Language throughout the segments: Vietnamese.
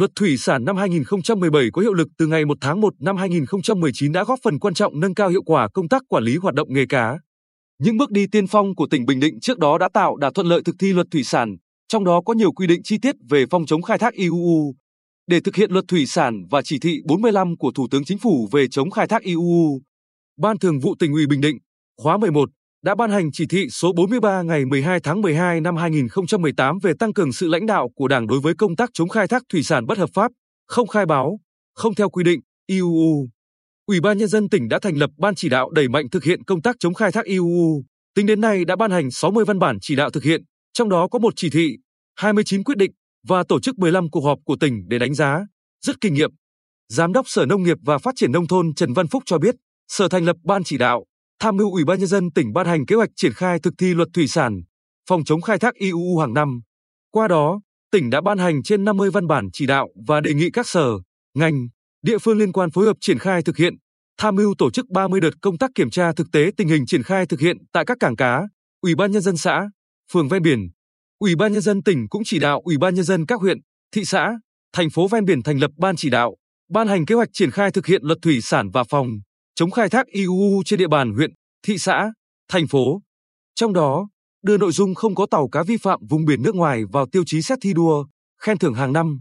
Luật thủy sản năm 2017 có hiệu lực từ ngày 1 tháng 1 năm 2019 đã góp phần quan trọng nâng cao hiệu quả công tác quản lý hoạt động nghề cá. Những bước đi tiên phong của tỉnh Bình Định trước đó đã tạo đà thuận lợi thực thi luật thủy sản, trong đó có nhiều quy định chi tiết về phòng chống khai thác IUU. Để thực hiện luật thủy sản và chỉ thị 45 của Thủ tướng Chính phủ về chống khai thác IUU, Ban Thường vụ tỉnh ủy Bình Định, khóa 11, đã ban hành chỉ thị số 43 ngày 12 tháng 12 năm 2018 về tăng cường sự lãnh đạo của Đảng đối với công tác chống khai thác thủy sản bất hợp pháp, không khai báo, không theo quy định, IUU. Ủy ban Nhân dân tỉnh đã thành lập Ban chỉ đạo đẩy mạnh thực hiện công tác chống khai thác IUU. Tính đến nay đã ban hành 60 văn bản chỉ đạo thực hiện, trong đó có một chỉ thị, 29 quyết định và tổ chức 15 cuộc họp của tỉnh để đánh giá, rút kinh nghiệm. Giám đốc Sở Nông nghiệp và Phát triển Nông thôn Trần Văn Phúc cho biết, Sở thành lập Ban chỉ đạo, tham mưu Ủy ban nhân dân tỉnh ban hành kế hoạch triển khai thực thi luật thủy sản, phòng chống khai thác IUU hàng năm. Qua đó, tỉnh đã ban hành trên 50 văn bản chỉ đạo và đề nghị các sở, ngành, địa phương liên quan phối hợp triển khai thực hiện, tham mưu tổ chức 30 đợt công tác kiểm tra thực tế tình hình triển khai thực hiện tại các cảng cá, Ủy ban nhân dân xã, phường ven biển. Ủy ban nhân dân tỉnh cũng chỉ đạo Ủy ban nhân dân các huyện, thị xã, thành phố ven biển thành lập ban chỉ đạo, ban hành kế hoạch triển khai thực hiện luật thủy sản và phòng chống khai thác IUU trên địa bàn huyện, thị xã, thành phố. Trong đó, đưa nội dung không có tàu cá vi phạm vùng biển nước ngoài vào tiêu chí xét thi đua, khen thưởng hàng năm.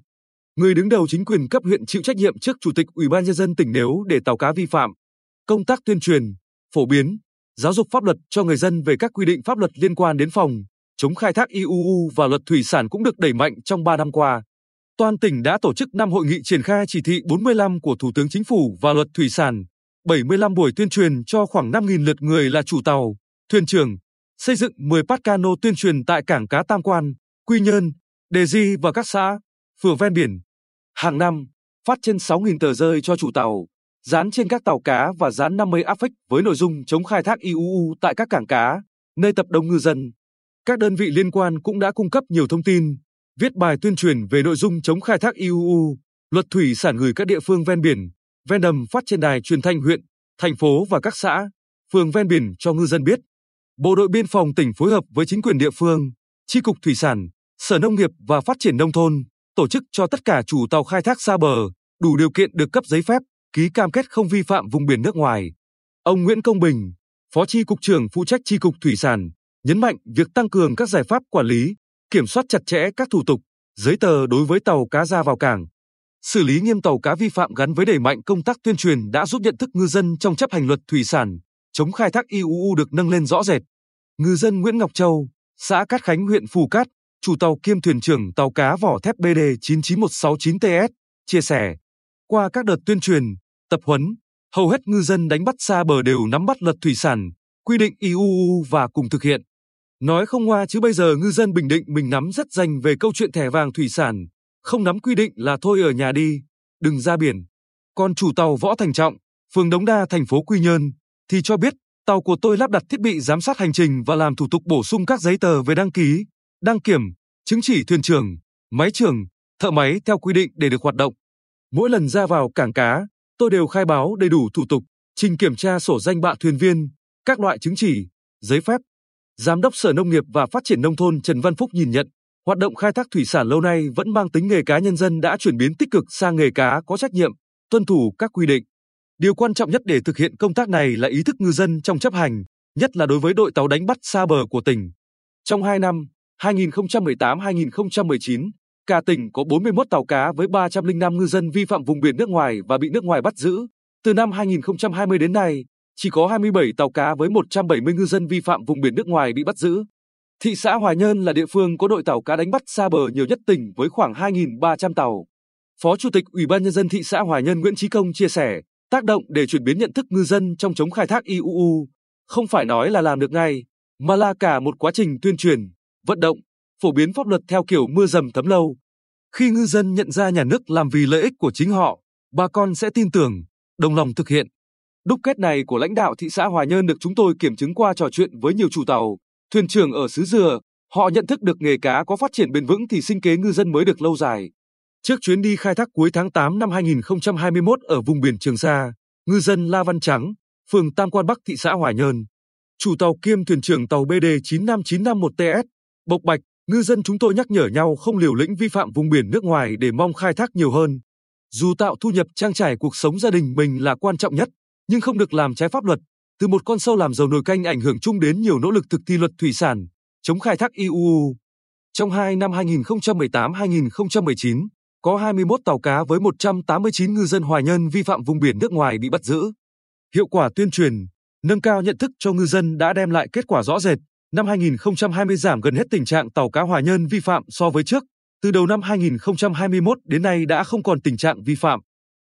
Người đứng đầu chính quyền cấp huyện chịu trách nhiệm trước Chủ tịch Ủy ban nhân dân tỉnh nếu để tàu cá vi phạm. Công tác tuyên truyền, phổ biến, giáo dục pháp luật cho người dân về các quy định pháp luật liên quan đến phòng chống khai thác IUU và luật thủy sản cũng được đẩy mạnh trong 3 năm qua. Toàn tỉnh đã tổ chức 5 hội nghị triển khai chỉ thị 45 của Thủ tướng Chính phủ và luật thủy sản 75 buổi tuyên truyền cho khoảng 5.000 lượt người là chủ tàu, thuyền trưởng, xây dựng 10 pát cano tuyên truyền tại cảng cá Tam Quan, Quy Nhơn, Đề Di và các xã, phường ven biển. Hàng năm, phát trên 6.000 tờ rơi cho chủ tàu, dán trên các tàu cá và dán 50 áp phích với nội dung chống khai thác IUU tại các cảng cá, nơi tập đông ngư dân. Các đơn vị liên quan cũng đã cung cấp nhiều thông tin, viết bài tuyên truyền về nội dung chống khai thác IUU, luật thủy sản gửi các địa phương ven biển, ven đầm phát trên đài truyền thanh huyện, thành phố và các xã, phường ven biển cho ngư dân biết. Bộ đội biên phòng tỉnh phối hợp với chính quyền địa phương, chi cục thủy sản, Sở Nông nghiệp và Phát triển nông thôn tổ chức cho tất cả chủ tàu khai thác xa bờ đủ điều kiện được cấp giấy phép, ký cam kết không vi phạm vùng biển nước ngoài. Ông Nguyễn Công Bình, Phó chi cục trưởng phụ trách chi cục thủy sản, nhấn mạnh việc tăng cường các giải pháp quản lý, kiểm soát chặt chẽ các thủ tục, giấy tờ đối với tàu cá ra vào cảng, Xử lý nghiêm tàu cá vi phạm gắn với đẩy mạnh công tác tuyên truyền đã giúp nhận thức ngư dân trong chấp hành luật thủy sản, chống khai thác IUU được nâng lên rõ rệt. Ngư dân Nguyễn Ngọc Châu, xã Cát Khánh huyện Phù Cát, chủ tàu kiêm thuyền trưởng tàu cá vỏ thép BD 99169TS, chia sẻ, qua các đợt tuyên truyền, tập huấn, hầu hết ngư dân đánh bắt xa bờ đều nắm bắt luật thủy sản, quy định IUU và cùng thực hiện. Nói không hoa chứ bây giờ ngư dân Bình Định mình nắm rất danh về câu chuyện thẻ vàng thủy sản, không nắm quy định là thôi ở nhà đi, đừng ra biển. Còn chủ tàu Võ Thành Trọng, phường Đống Đa, thành phố Quy Nhơn, thì cho biết tàu của tôi lắp đặt thiết bị giám sát hành trình và làm thủ tục bổ sung các giấy tờ về đăng ký, đăng kiểm, chứng chỉ thuyền trưởng, máy trưởng, thợ máy theo quy định để được hoạt động. Mỗi lần ra vào cảng cá, tôi đều khai báo đầy đủ thủ tục, trình kiểm tra sổ danh bạ thuyền viên, các loại chứng chỉ, giấy phép. Giám đốc Sở Nông nghiệp và Phát triển Nông thôn Trần Văn Phúc nhìn nhận, Hoạt động khai thác thủy sản lâu nay vẫn mang tính nghề cá nhân dân đã chuyển biến tích cực sang nghề cá có trách nhiệm, tuân thủ các quy định. Điều quan trọng nhất để thực hiện công tác này là ý thức ngư dân trong chấp hành, nhất là đối với đội tàu đánh bắt xa bờ của tỉnh. Trong 2 năm, 2018-2019, cả tỉnh có 41 tàu cá với 305 ngư dân vi phạm vùng biển nước ngoài và bị nước ngoài bắt giữ. Từ năm 2020 đến nay, chỉ có 27 tàu cá với 170 ngư dân vi phạm vùng biển nước ngoài bị bắt giữ. Thị xã Hoài Nhơn là địa phương có đội tàu cá đánh bắt xa bờ nhiều nhất tỉnh với khoảng 2.300 tàu. Phó Chủ tịch Ủy ban Nhân dân thị xã Hoài Nhơn Nguyễn Trí Công chia sẻ, tác động để chuyển biến nhận thức ngư dân trong chống khai thác IUU, không phải nói là làm được ngay, mà là cả một quá trình tuyên truyền, vận động, phổ biến pháp luật theo kiểu mưa dầm thấm lâu. Khi ngư dân nhận ra nhà nước làm vì lợi ích của chính họ, bà con sẽ tin tưởng, đồng lòng thực hiện. Đúc kết này của lãnh đạo thị xã Hoài Nhơn được chúng tôi kiểm chứng qua trò chuyện với nhiều chủ tàu, thuyền trưởng ở xứ Dừa, họ nhận thức được nghề cá có phát triển bền vững thì sinh kế ngư dân mới được lâu dài. Trước chuyến đi khai thác cuối tháng 8 năm 2021 ở vùng biển Trường Sa, ngư dân La Văn Trắng, phường Tam Quan Bắc thị xã Hoài Nhơn, chủ tàu kiêm thuyền trưởng tàu BD 95951TS, bộc bạch ngư dân chúng tôi nhắc nhở nhau không liều lĩnh vi phạm vùng biển nước ngoài để mong khai thác nhiều hơn. Dù tạo thu nhập trang trải cuộc sống gia đình mình là quan trọng nhất, nhưng không được làm trái pháp luật. Từ một con sâu làm dầu nồi canh ảnh hưởng chung đến nhiều nỗ lực thực thi luật thủy sản, chống khai thác IUU. Trong hai năm 2018-2019, có 21 tàu cá với 189 ngư dân hoài nhân vi phạm vùng biển nước ngoài bị bắt giữ. Hiệu quả tuyên truyền, nâng cao nhận thức cho ngư dân đã đem lại kết quả rõ rệt. Năm 2020 giảm gần hết tình trạng tàu cá hoài nhân vi phạm so với trước. Từ đầu năm 2021 đến nay đã không còn tình trạng vi phạm.